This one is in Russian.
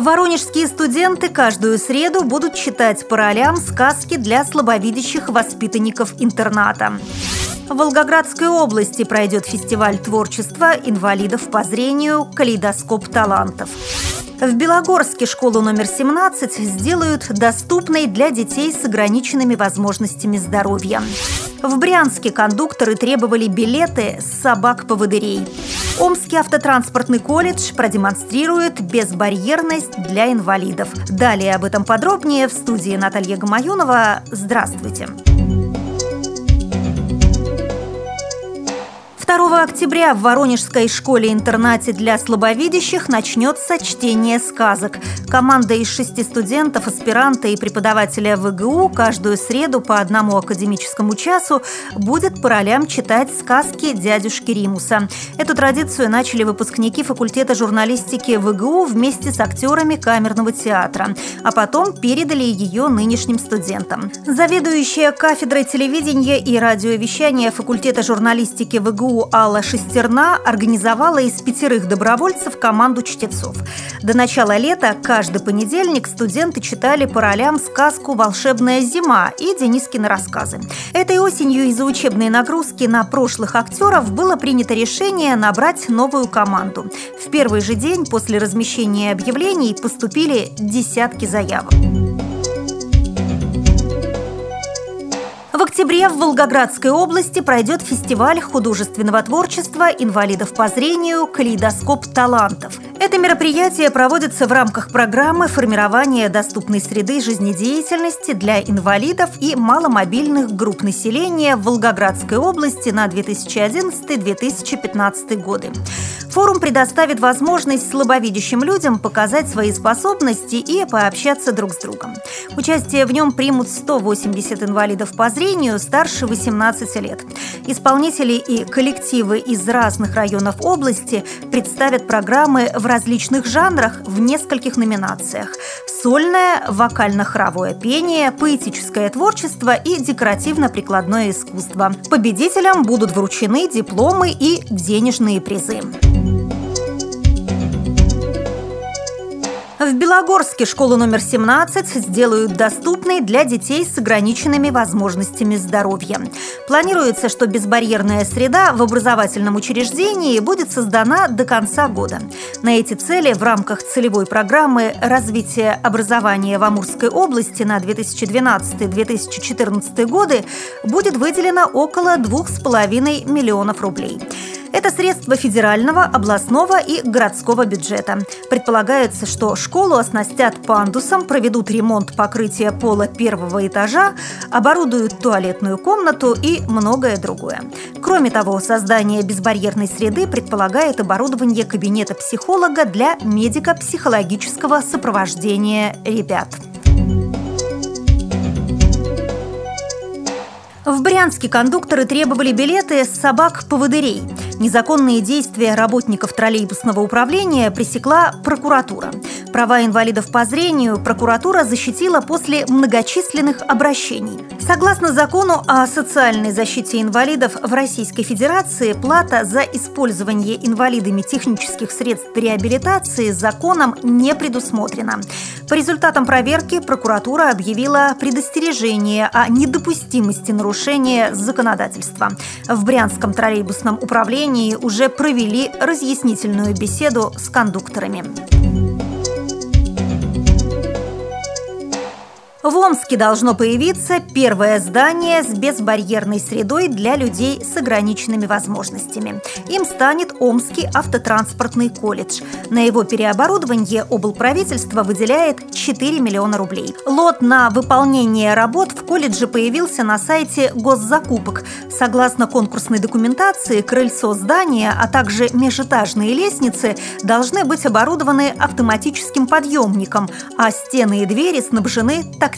Воронежские студенты каждую среду будут читать по ролям сказки для слабовидящих воспитанников интерната. В Волгоградской области пройдет фестиваль творчества инвалидов по зрению «Калейдоскоп талантов». В Белогорске школу номер 17 сделают доступной для детей с ограниченными возможностями здоровья. В Брянске кондукторы требовали билеты с собак-поводырей. Омский автотранспортный колледж продемонстрирует безбарьерность для инвалидов. Далее об этом подробнее в студии Наталья Гамаюнова. Здравствуйте! 2 октября в Воронежской школе-интернате для слабовидящих начнется чтение сказок. Команда из шести студентов, аспиранта и преподавателя ВГУ каждую среду по одному академическому часу будет по ролям читать сказки дядюшки Римуса. Эту традицию начали выпускники факультета журналистики ВГУ вместе с актерами камерного театра, а потом передали ее нынешним студентам. Заведующая кафедрой телевидения и радиовещания факультета журналистики ВГУ Алла Шестерна организовала из пятерых добровольцев команду чтецов. До начала лета каждый понедельник студенты читали по ролям сказку «Волшебная зима» и Денискины рассказы. Этой осенью из-за учебной нагрузки на прошлых актеров было принято решение набрать новую команду. В первый же день после размещения объявлений поступили десятки заявок. Октябре в Волгоградской области пройдет фестиваль художественного творчества инвалидов по зрению «Калейдоскоп талантов». Это мероприятие проводится в рамках программы формирования доступной среды жизнедеятельности для инвалидов и маломобильных групп населения в Волгоградской области на 2011-2015 годы. Форум предоставит возможность слабовидящим людям показать свои способности и пообщаться друг с другом. Участие в нем примут 180 инвалидов по зрению старше 18 лет. Исполнители и коллективы из разных районов области представят программы в различных жанрах в нескольких номинациях. Сольное, вокально-хоровое пение, поэтическое творчество и декоративно-прикладное искусство. Победителям будут вручены дипломы и денежные призы. В Белогорске школу номер 17 сделают доступной для детей с ограниченными возможностями здоровья. Планируется, что безбарьерная среда в образовательном учреждении будет создана до конца года. На эти цели в рамках целевой программы развития образования в Амурской области на 2012-2014 годы будет выделено около 2,5 миллионов рублей. Это средства федерального, областного и городского бюджета. Предполагается, что школу оснастят пандусом, проведут ремонт покрытия пола первого этажа, оборудуют туалетную комнату и многое другое. Кроме того, создание безбарьерной среды предполагает оборудование кабинета психолога для медико-психологического сопровождения ребят. В Брянске кондукторы требовали билеты с собак-поводырей. Незаконные действия работников троллейбусного управления пресекла прокуратура. Права инвалидов по зрению прокуратура защитила после многочисленных обращений. Согласно закону о социальной защите инвалидов в Российской Федерации, плата за использование инвалидами технических средств реабилитации законом не предусмотрена. По результатам проверки прокуратура объявила предостережение о недопустимости нарушения законодательства. В Брянском троллейбусном управлении уже провели разъяснительную беседу с кондукторами. В Омске должно появиться первое здание с безбарьерной средой для людей с ограниченными возможностями. Им станет Омский автотранспортный колледж. На его переоборудование облправительство выделяет 4 миллиона рублей. Лот на выполнение работ в колледже появился на сайте госзакупок. Согласно конкурсной документации, крыльцо здания, а также межэтажные лестницы должны быть оборудованы автоматическим подъемником, а стены и двери снабжены таксиметром